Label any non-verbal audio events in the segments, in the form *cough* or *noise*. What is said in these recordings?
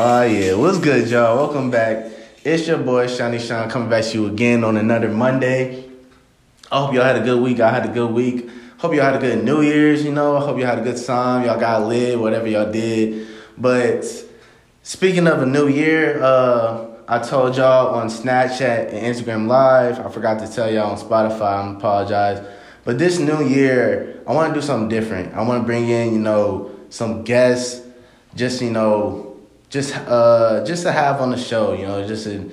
Oh yeah, what's good, y'all? Welcome back. It's your boy Shiny Sean coming back to you again on another Monday. I hope y'all had a good week. I had a good week. Hope y'all had a good New Year's. You know, I hope y'all had a good time. Y'all got lit, whatever y'all did. But speaking of a new year, uh, I told y'all on Snapchat and Instagram Live. I forgot to tell y'all on Spotify. I apologize. But this new year, I want to do something different. I want to bring in, you know, some guests. Just you know, just uh just to have on the show, you know, just to,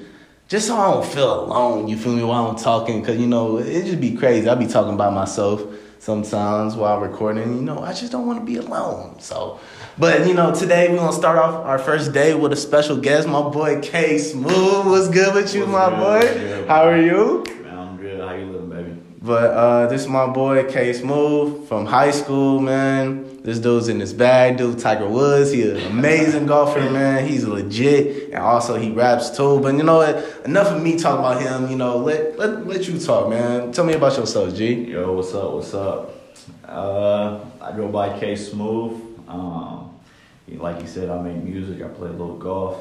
just so I don't feel alone. You feel me while I'm talking, cause you know it just be crazy. I be talking by myself sometimes while recording. You know, I just don't want to be alone. So, but you know, today we're gonna start off our first day with a special guest, my boy K Smoove. What's good with you, What's my good? boy? Good. How are you? Man, I'm good. How you living, baby? But uh, this is my boy K Smoove from high school, man. This dude's in his bag, dude. Tiger Woods, he an amazing golfer, man. He's legit, and also he raps too. But you know what? Enough of me talking about him. You know, let let let you talk, man. Tell me about yourself, G. Yo, what's up? What's up? Uh, I go by K Smoove. Um, like you said, I make music. I play a little golf.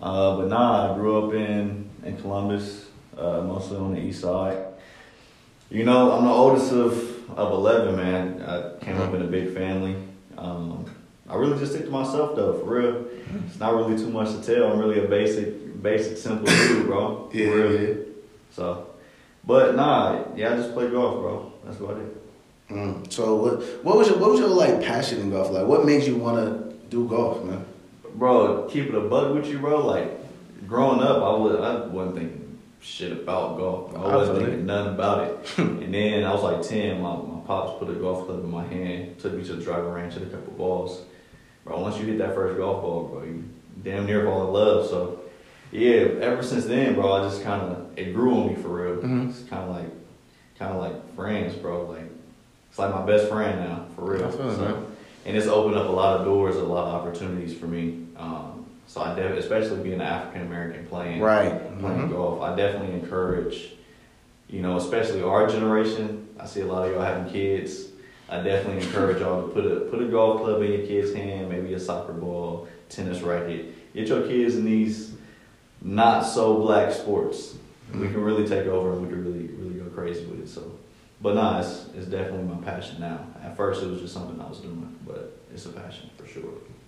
Uh, but nah, I grew up in in Columbus, uh, mostly on the east side. You know, I'm the oldest of of eleven, man. I came up in a big family. Um, I really just stick to myself though, for real. It's not really too much to tell. I'm really a basic, basic, simple dude, bro. For real. So, but nah, yeah, I just play golf, bro. That's about it. Mm. So what what was your what was your like passion in golf? Like what made you want to do golf, man? Bro, keep it a bug with you, bro. Like growing up, I was I wasn't thinking shit about golf. I I wasn't feel thinking nothing about it. *laughs* and then I was like ten. My my pops put a golf club in my hand, took me to the driving range, hit a couple balls. Bro, once you hit that first golf ball, bro, you damn near fall in love. So yeah, ever since then, bro, I just kind of it grew on me for real. Mhm. It's kind of like kind of like friends, bro. Like it's like my best friend now, for real. I So- and it's opened up a lot of doors, a lot of opportunities for me. So I def- especially being an African American playing Right. playing Mhm. golf, I definitely encourage, you know, especially our generation. I see a lot of y'all having kids. I definitely *laughs* encourage y'all to put a put a golf club in your kid's hand, maybe a soccer ball, tennis racket. Get your kids in these not so black sports. We can really take over and we can really really go crazy with it. So, but nah, it's it's definitely my passion now. At first, it was just something I was doing, but it's a passion for sure.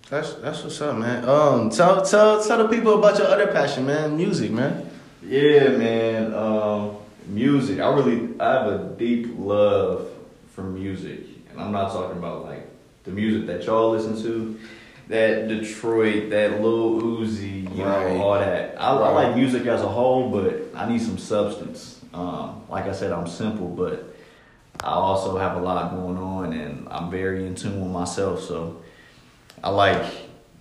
That's that's what's up, man. Um, tell tell tell the people about your other passion, man. Music, man. Yeah, man. Um, music. I really I have a deep love for music, and I'm not talking about like the music that y'all listen to, that Detroit, that Lil Uzi, you Right. know, all that. I, I like music as a whole, but I need some substance. Um, like I said, I'm simple, but I also have a lot going on, and I'm very in tune with myself. So I like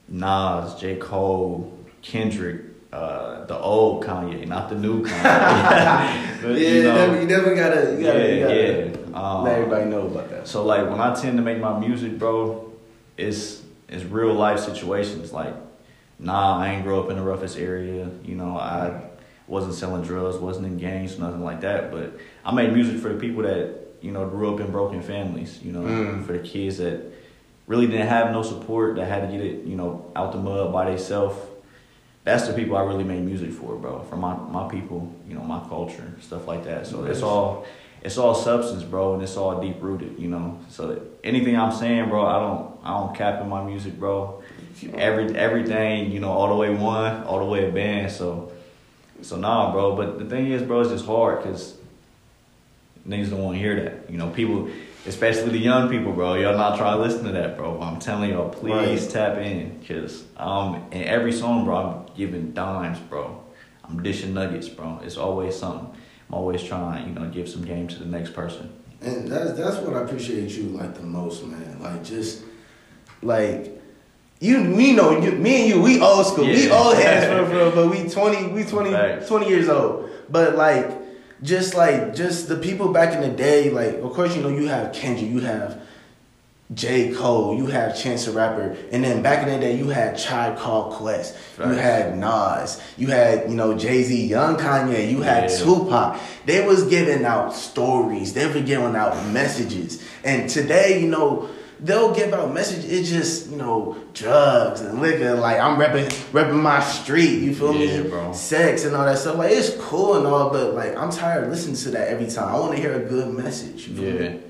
Nas, J. Cole, Kendrick, uh, the old Kanye, not the new Kanye. *laughs* But, yeah, you know, you never gotta, you gotta, you gotta yeah. Um, let everybody know about that. so like when I tend to make my music, bro, it's it's real life situations. Like, nah, I ain't grow up in the roughest area. You know, I wasn't selling drugs, wasn't in gangs, nothing like that. But I made music for the people that you know grew up in broken families. You know, Mm. for the kids that really didn't have no support, that had to get it, you know, out the mud by themselves. That's the people I really made music for, bro. For my my people, you know, my culture, stuff like that. So it's all it's all substance, bro, and it's all deep rooted, you know. So that anything I'm saying, bro, I don't I don't cap in my music, bro. Every everything, you know, all the way one, all the way a band. So so nah, bro. But the thing is, bro, it's just hard because niggas don't want to hear that. You know, people, especially the young people, bro. Y'all not trying to listen to that, bro. I'm telling y'all, please Right. tap in, cause um, in every song, bro, I'm giving dimes, bro. I'm dishing nuggets, bro. It's always something. I'm always trying, you know, give some game to the next person. And that's that's what I appreciate you like the most, man. Like just like you, we know you, me and you, we old school, we old *laughs* heads for, for, but we twenty, we 20, 20 years old. But like, just like just the people back in the day, like of course you know you have Kendrick, you have J. Cole, you have Chance the Rapper, and then back in the day you had Tribe Called Quest, you had Nas, you had you know Jay Z, Young Kanye, you had Yeah. Tupac. They was giving out stories, they were giving out messages, and today you know they'll give out message. It's just you know drugs and liquor. Like I'm repping repping my street. You feel Yeah, me? bro. Sex and all that stuff. Like it's cool and all, but like I'm tired of listening to that every time. I want to hear a good message. You feel Yeah. me?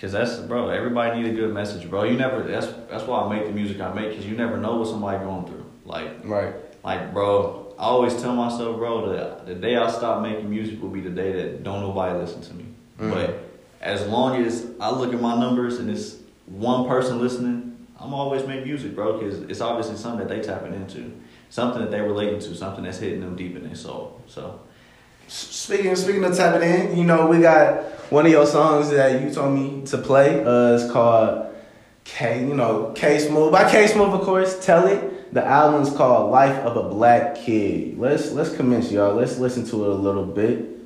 Cause that's bro. Everybody need a good message, bro. You never. That's that's why I make the music I make. Cause you never know what somebody going through. Like Right. like bro. I always tell myself, bro, that the day I stop making music will be the day that don't nobody listen to me. Mm. But as long as I look at my numbers and it's one person listening, I'm always make music, bro. Cause it's obviously something that they tapping into, something that they relating to, something that's hitting them deep in their soul. So Speaking speaking of tapping in, you know, we got one of your songs that you told me to play. Uh, it's called K, you know, K Smoove by K Smoove, of course. Tell it. The album's called Life of a Black Kid. Let's let's commence, y'all. Let's listen to it a little bit.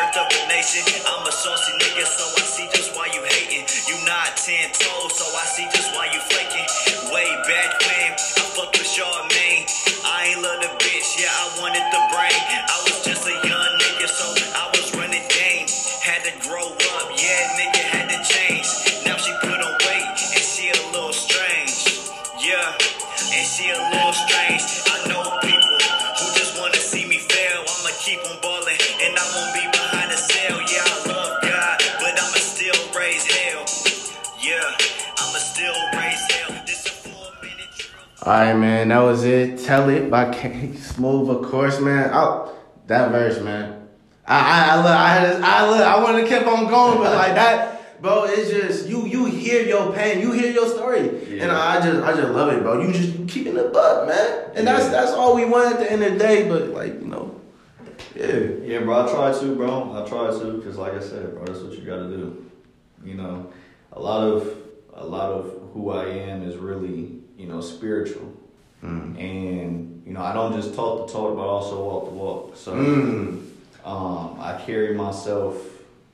Birth of a nation. I'm a saucy nigga, so I see just why you hating. You not ten toes, so I see just why you flaking. Way back when I fucked with Charmaine. I ain't love the bitch, yeah, I wanted the brain. I was truth. All right, man. That was it. Tell it by K Smoove, of course, man. Oh, that verse, man. I I I, look, I had this, I look, I wanted to keep on going, but like that, bro. It's just you you hear your pain, you hear your story, Yeah. and I just I just love it, bro. You just you keeping it up, man, and that's Yeah. that's all we want at the end of the day. But like you know, yeah. Yeah, bro, I try to, bro. I try to, because like I said, bro, that's what you gotta do. You know, a lot of a lot of who I am is really, you know, spiritual. Mm. And, you know, I don't just talk the talk, but also walk the walk. So Mm. um, I carry myself,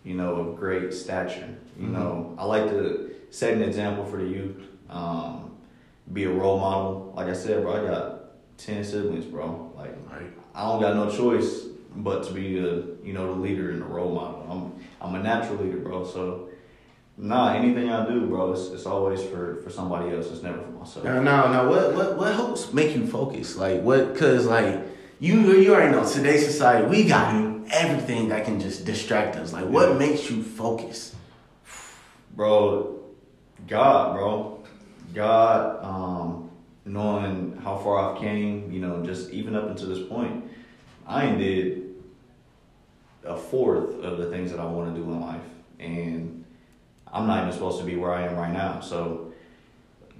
you know, of great stature. You Mhm. know, I like to set an example for the youth, um, be a role model. Like I said, bro, I got 10 siblings, bro. Like, Right. I don't got no choice but to be the you know the leader and the role model. I'm I'm a natural leader, bro. So nah, anything I do, bro, it's, it's always for for somebody else. It's never for myself. Now, now, now, what, what, what helps make you focus? Like, what? Cause like you, you already know today's society, we got everything that can just distract us. Like, what Yeah. makes you focus? Bro, God, bro, God, um, knowing how far I've came, you know, just even up until this point, I ain't did a fourth of the things that I want to do in life, and I'm not even supposed to be where I am right now. So,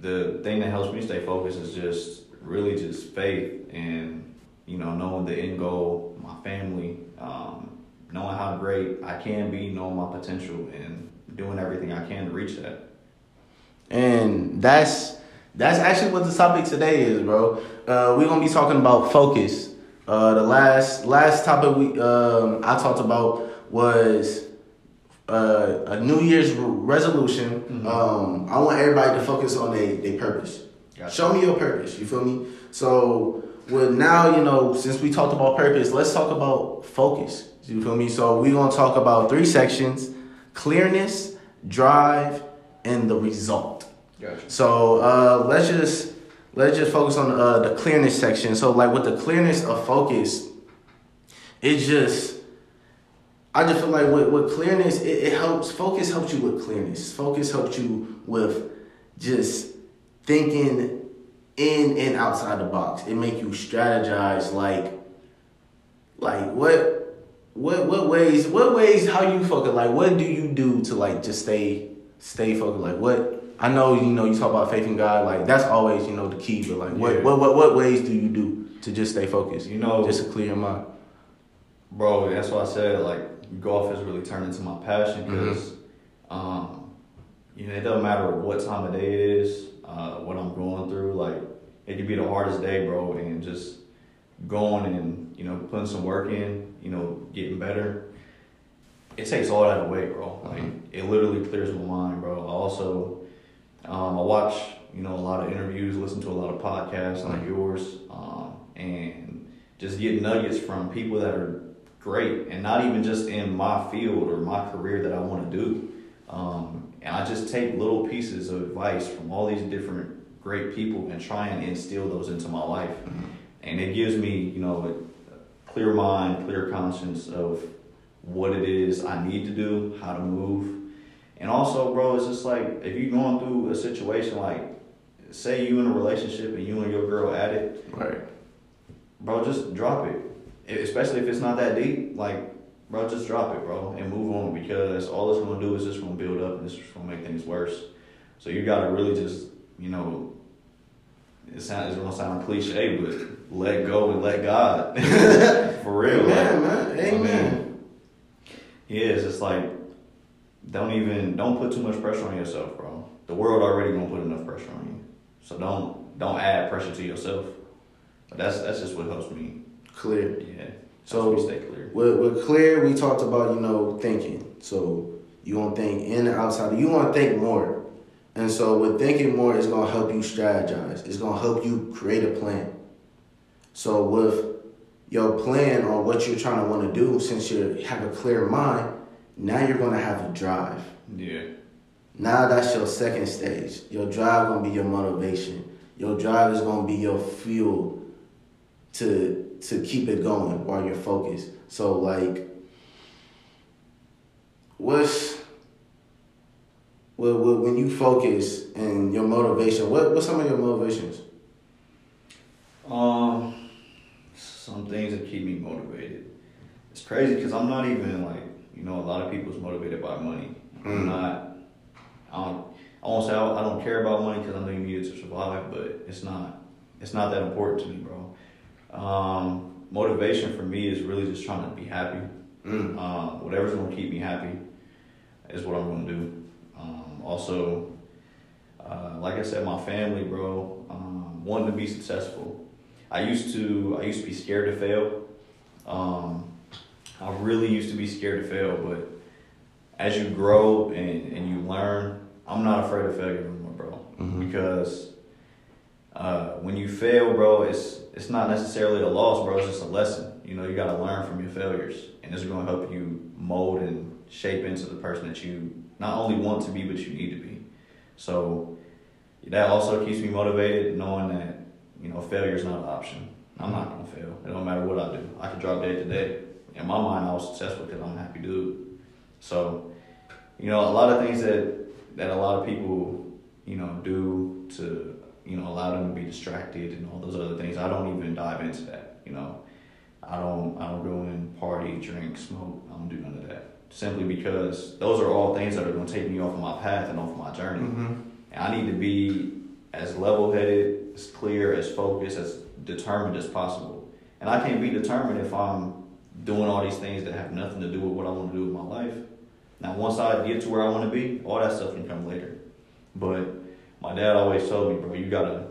the thing that helps me stay focused is just really just faith and you know knowing the end goal, my family, um, knowing how great I can be, knowing my potential, and doing everything I can to reach that. And that's that's actually what the topic today is, bro. Uh, we're gonna be talking about focus. Uh, the last last topic we um, I talked about was uh, a New Year's re- resolution. Mhm. Um, I want everybody to focus on their their purpose. Gotcha. Show me your purpose. You feel me? So with now, you know, since we talked about purpose, let's talk about focus. You feel me? So we're gonna talk about three sections: clearness, drive, and the result. Gotcha. So uh, let's just let's just focus on uh, the clearness section. So like with the clearness of focus, it just I just feel like with, with clearness, it, it helps focus helps you with clearness. Focus helps you with just thinking in and outside the box. It make you strategize like like what what what ways what ways how you focus like what do you do to like just stay stay focused like what I know you know you talk about faith in God like that's always you know the key but like what Yeah. what, what what ways do you do to just stay focused You know, just to clear your mind bro, that's why I said like golf has really turned into my passion because, um, you know, it doesn't matter what time of day it is, uh, what I'm going through. Like, it could be the hardest day, bro, and just going and you know putting some work in, you know, getting better. it takes all that away, bro. Like Mhm. it literally clears my mind, bro. I also um, I watch you know a lot of interviews, listen to a lot of podcasts like Mhm. yours, um, and just get nuggets from people that are great, and not even just in my field or my career that I want to do. Um, and I just take little pieces of advice from all these different great people and try and instill those into my life. And it gives me, you know, a clear mind, clear conscience of what it is I need to do, how to move. And also, bro, it's just like if you're going through a situation like, say you in a relationship and you and your girl at it, Right. bro, just drop it. Especially if it's not that deep, like, bro, just drop it, bro, and move on because all it's gonna do is just gonna build up and it's just gonna make things worse. So you gotta really just, you know, it sounds it's gonna sound cliche, but let go and let God. *laughs* For real. Amen, like, man. I mean, Amen. yeah, it's just like don't even don't put too much pressure on yourself, bro. The world already gonna put enough pressure on you. So don't don't add pressure to yourself. But that's that's just what helps me. Clear. Yeah. So- we stay clear. With, with clear, we talked about you know thinking. So you want to think in and outside. You want to think more, and so with thinking more, it's gonna help you strategize. It's gonna help you create a plan. So with your plan on what you're trying to want to do, since you have a clear mind, now you're gonna have a drive. Yeah. Now that's your second stage. Your drive gonna be your motivation. Your drive is gonna be your fuel to to keep it going while you're focused. So like, what's well, when you focus and your motivation? What what's some of your motivations? Um, some things that keep me motivated. It's crazy because I'm not even like you know a lot of people's motivated by money. Mm. I'm not. I don't. I won't say I, I don't care about money because I know you need it to survive, but it's not. It's not that important to me, bro. Um, motivation for me is really just trying to be happy. Mm. Um, whatever's gonna keep me happy is what I'm gonna do. Um, also, uh, like I said, my family, bro, um, wanting to be successful. I used to, I used to be scared to fail. Um, I really used to be scared to fail, but as you grow and, and you learn, I'm not afraid of failure anymore, bro. Mhm. Because uh, when you fail, bro, it's it's not necessarily a loss, bro. It's just a lesson. You know, you got to learn from your failures, and it's going to help you mold and shape into the person that you not only want to be, but you need to be. So that also keeps me motivated, knowing that you know failure is not an option. I'm not gonna fail. It don't matter what I do. I could drop dead today. In my mind, I was successful because I'm a happy dude. So, you know, a lot of things that that a lot of people, you know, do to you know allow them to be distracted and all those other things. I don't even dive into that. You know, I don't I don't go and party, drink, smoke. I don't do none of that. Simply because those are all things that are gonna take me off of my path and off of my journey. Mm-hmm. And I need to be as level headed, as clear, as focused, as determined as possible. And I can't be determined if I'm doing all these things that have nothing to do with what I want to do with my life. Now, once I get to where I want to be, all that stuff can come later. But my dad always told me, bro, you gotta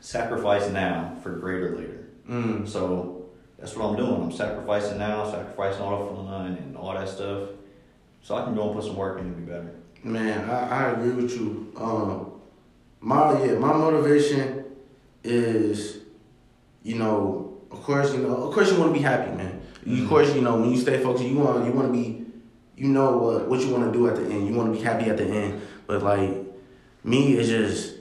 sacrifice now for greater later. Mm. So that's what I'm doing. I'm sacrificing now, sacrificing all the fun and all that stuff, so I can go and put some work in and be better. Man, I, I agree with you. Um, my yeah, my motivation is, you know, of course, you know, of course, you want to be happy, man. You, of course, you know, when you stay focused, you want you want to be, you know what what you want to do at the end. You want to be happy at the end. But like me, is just,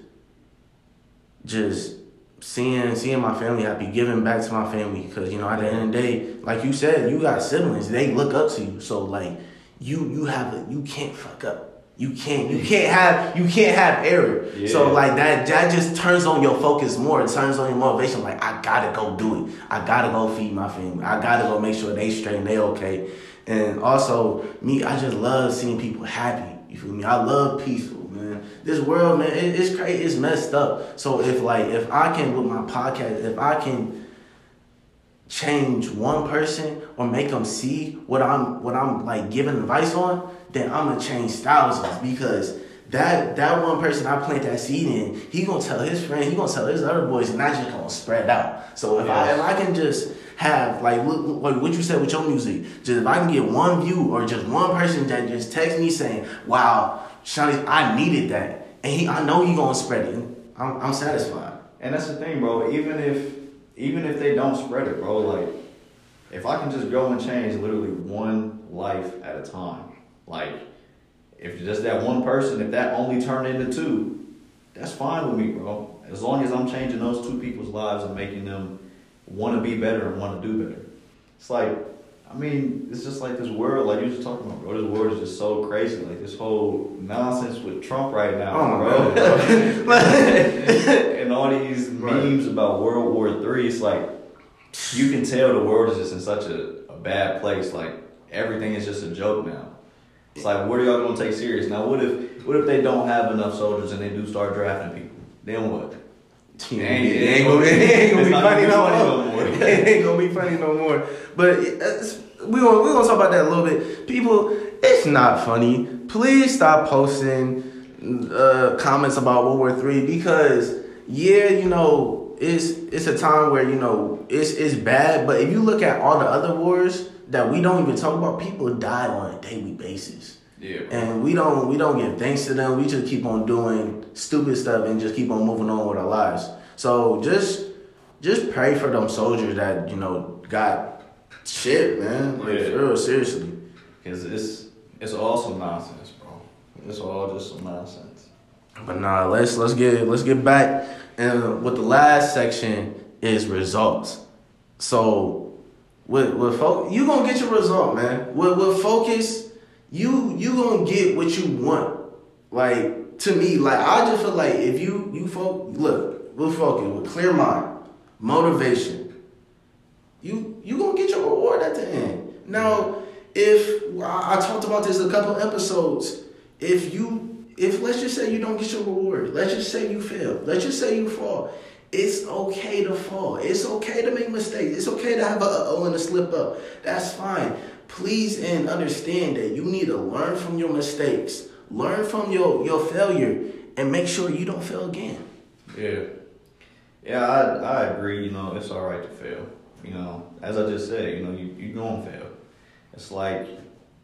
just seeing seeing my family happy, giving back to my family. Because you know, at the end of the day, like you said, you got siblings. They look up to you. So like you you have a you can't fuck up. You can't you can't have you can't have error. So like that that just turns on your focus more. It turns on your motivation. Like I gotta go do it. I gotta go feed my family. I gotta go make sure they straight and they okay. And also me, I just love seeing people happy. You feel me? I love peaceful. This world, man, it, it's crazy. It's messed up. So if like if I can with my podcast, if I can change one person or make them see what I'm what I'm like giving advice on, then I'm gonna change thousands because that that one person I plant that seed in, he gonna tell his friend, he gonna tell his other boys, and I just gonna spread out. So if I if I can just have like like what you said with your music, just if I can get one view or just one person that just text me saying, "Wow, Shawnee, I needed that," and he, I know he gonna spread it. I'm, I'm satisfied. And that's the thing, bro. Even if even if they don't spread it, bro, like if I can just go and change literally one life at a time, like if just that one person, if that only turned into two, that's fine with me, bro. As long as I'm changing those two people's lives and making them want to be better and want to do better. It's like, I mean, it's just like this world, like you was talking about, bro. This world is just so crazy. Like this whole nonsense with Trump right now, Oh bro. God. *laughs* *laughs* and all these Right. memes about World War Three, it's like you can tell the world is just in such a, a bad place. Like everything is just a joke now. It's like what are y'all gonna take serious? Now what if what if they don't have enough soldiers and they do start drafting people? Then what? It ain't, ain't- it ain't gonna, it ain't gonna be funny no more. *laughs* it ain't gonna be funny no more. But we gonna we gonna talk about that a little bit. People, it's not funny. Please stop posting uh, comments about World War Three because yeah, you know it's it's a time where you know it's it's bad. But if you look at all the other wars that we don't even talk about, people die on a daily basis. Yeah. And we don't we don't give thanks to them. We just keep on doing stupid stuff and just keep on moving on with our lives. So just just pray for them soldiers that you know got shit, man. Like Yeah. real, seriously. Cause it's it's all some nonsense, bro. It's all just some nonsense. But nah, let's let's get let's get back and with the last section is results. So with with fo- you gonna get your result, man. With with focus, you you gonna get what you want. Like to me, like I just feel like if you you fo- look with focus, with clear mind, motivation, you you gonna get your reward at the end. Now, if I, I talked about this a couple episodes, if you if let's just say you don't get your reward, let's just say you fail, let's just say you fall. It's okay to fall. It's okay to make mistakes. It's okay to have a uh-oh and a slip up. That's fine. Please and understand that you need to learn from your mistakes, learn from your, your failure, and make sure you don't fail again. Yeah. Yeah, I I agree, you know, it's alright to fail. You know, as I just said, you know, you you're gonna fail. It's like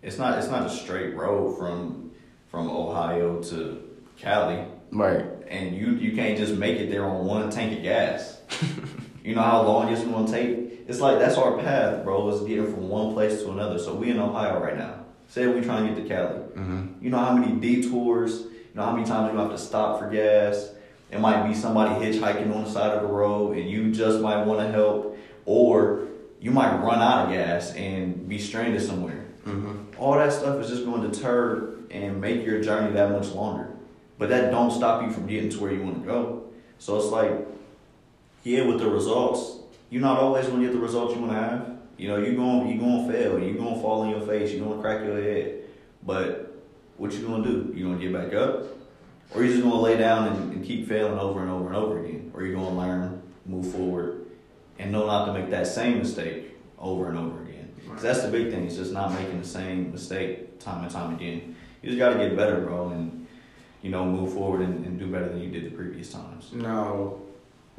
it's not it's not a straight road from from Ohio to Cali Right. and you you can't just make it there on one tank of gas. *laughs* you know how long it's gonna take? It's like that's our path, bro, is getting from one place to another. So we in Ohio right now. Say we trying to get to Cali. Mm-hmm. You know how many detours, you know how many times you have to stop for gas. It might be somebody hitchhiking on the side of the road and you just might want to help, or you might run out of gas and be stranded somewhere. Mm-hmm. All that stuff is just going to deter and make your journey that much longer. But that don't stop you from getting to where you want to go. So it's like, yeah, with the results, you're not always going to get the results you want to have. You know, you're going you're gonna fail. You're going to fall on your face. You're going to crack your head. But what you going to do? You going to get back up? Or you just going to lay down and, and keep failing over and over and over again? Or you going to learn, move forward, and know not to make that same mistake over and over again? 'Cause that's the big thing. It's just not making the same mistake time and time again. You just got to get better, bro, and you know move forward and, and do better than you did the previous times. Now,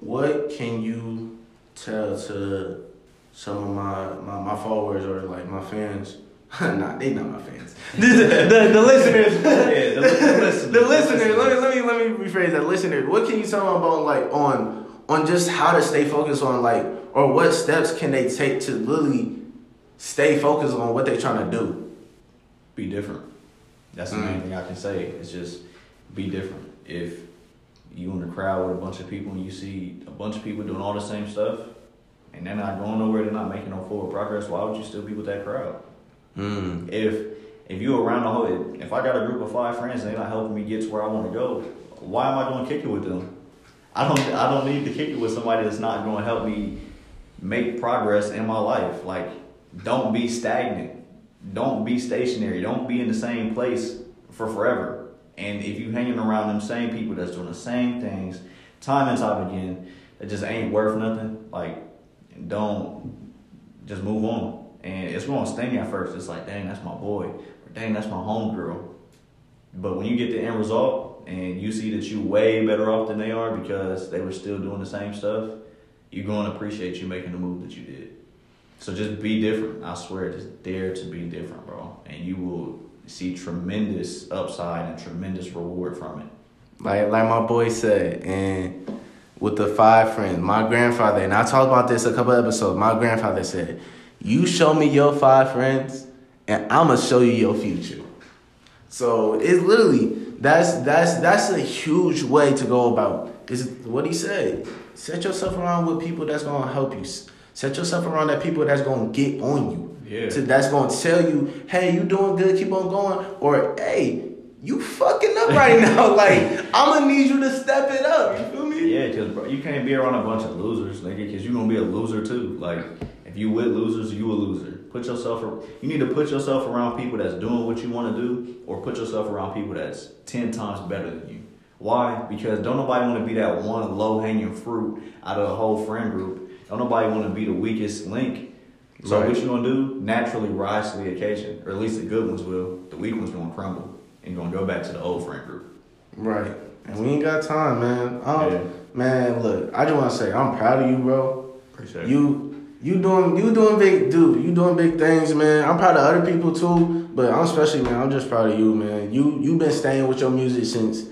what can you tell to some of my, my, my followers or like my fans? *laughs* nah, they not my fans. *laughs* the, the, the listeners. *laughs* Yeah, the- the listeners. The listeners. Let me let me let me rephrase that. Listeners, what can you tell them about like on on just how to stay focused on like or what steps can they take to really stay focused on what they're trying to do? Be different. That's the Mm. main thing I can say. It's just be different. If you in the crowd with a bunch of people and you see a bunch of people doing all the same stuff, and they're not going nowhere, they're not making no forward progress. Why would you still be with that crowd? Mm. If if you around the whole, if I got a group of five friends and they're not helping me get to where I want to go, why am I going to kick it with them? I don't I don't need to kick it with somebody that's not going to help me make progress in my life. Like, don't be stagnant. Don't be stationary. Don't be in the same place for forever. And if you hanging around them same people that's doing the same things time and time again, that just ain't worth nothing. Like, don't just move on. And it's gonna sting at first. It's like, dang, that's my boy, or dang, that's my homegirl. But when you get the end result, and you see that you way better off than they are because they were still doing the same stuff, you're to appreciate you making the move that you did. So just be different. I swear, just dare to be different, bro, and you will see tremendous upside and tremendous reward from it. Like like my boy said, and with the five friends, my grandfather, and I talked about this a couple episodes. My grandfather said, "You show me your five friends, and I'ma show you your future." So it's literally that's that's that's a huge way to go about. Is what he said. Set yourself around with people that's gonna help you. Set yourself around that people that's gonna get on you. Yeah. To, that's gonna tell you, hey, you doing good, keep on going, or hey, you fucking up right *laughs* now. like I'm gonna need you to step it up. You feel me? Yeah, because bro, you can't be around a bunch of losers, nigga. Because you gonna be a loser too. Like if you with losers, you a loser. Put yourself. You need to put yourself around people that's doing what you want to do, or put yourself around people that's ten times better than you. Why? Because don't nobody want to be that one low hanging fruit out of the whole friend group. Don't nobody want to be the weakest link. So Right. what you gonna do? Naturally rise to the occasion, or at least the good ones will. The weak ones gonna crumble and gonna go back to the old friend group. Right. And we ain't got time, man. Um, Yeah. Man, look, I just want to say I'm proud of you, bro. Appreciate it. You you doing you doing big dude, you doing big things, man. I'm proud of other people too, but I'm especially man, I'm just proud of you, man. You you been staying with your music since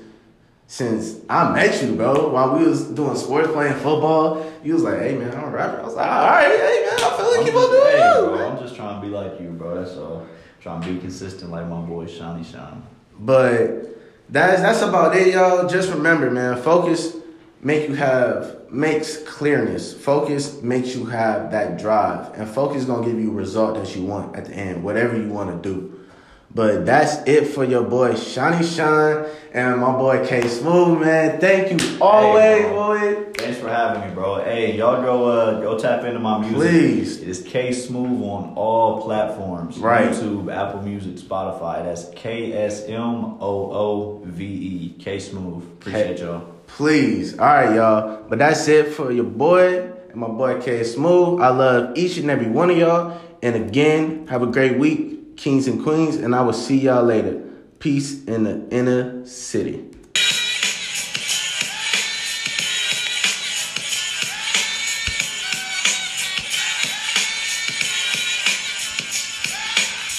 since I met you, bro. While we was doing sports, playing football, you was like, "Hey, man, I'm a rapper." I was like, "All right, hey, man, I feel like I'm keep just, doing hey, you, bro, man." I'm just trying to be like you, bro. That's all. Trying to be consistent like my boy Shiny Shine. But that's that's about it, y'all. Just remember, man, focus make you have makes clearness. Focus makes you have that drive. And focus gonna give you a result that you want at the end, whatever you want to do. But that's it for your boy Shiny Shine and my boy K Smoove, man. Thank you always, bro. boy. Thanks for having me, bro. Hey, y'all go uh go tap into my music. Please. It is K Smoove on all platforms. Right. YouTube, Apple Music, Spotify. That's K S M O O V E. K Smoove. Appreciate y'all. Please. All right, y'all. But that's it for your boy and my boy K Smoove. I love each and every one of y'all. And again, have a great week, kings and queens. And I will see y'all later. Peace in the inner city.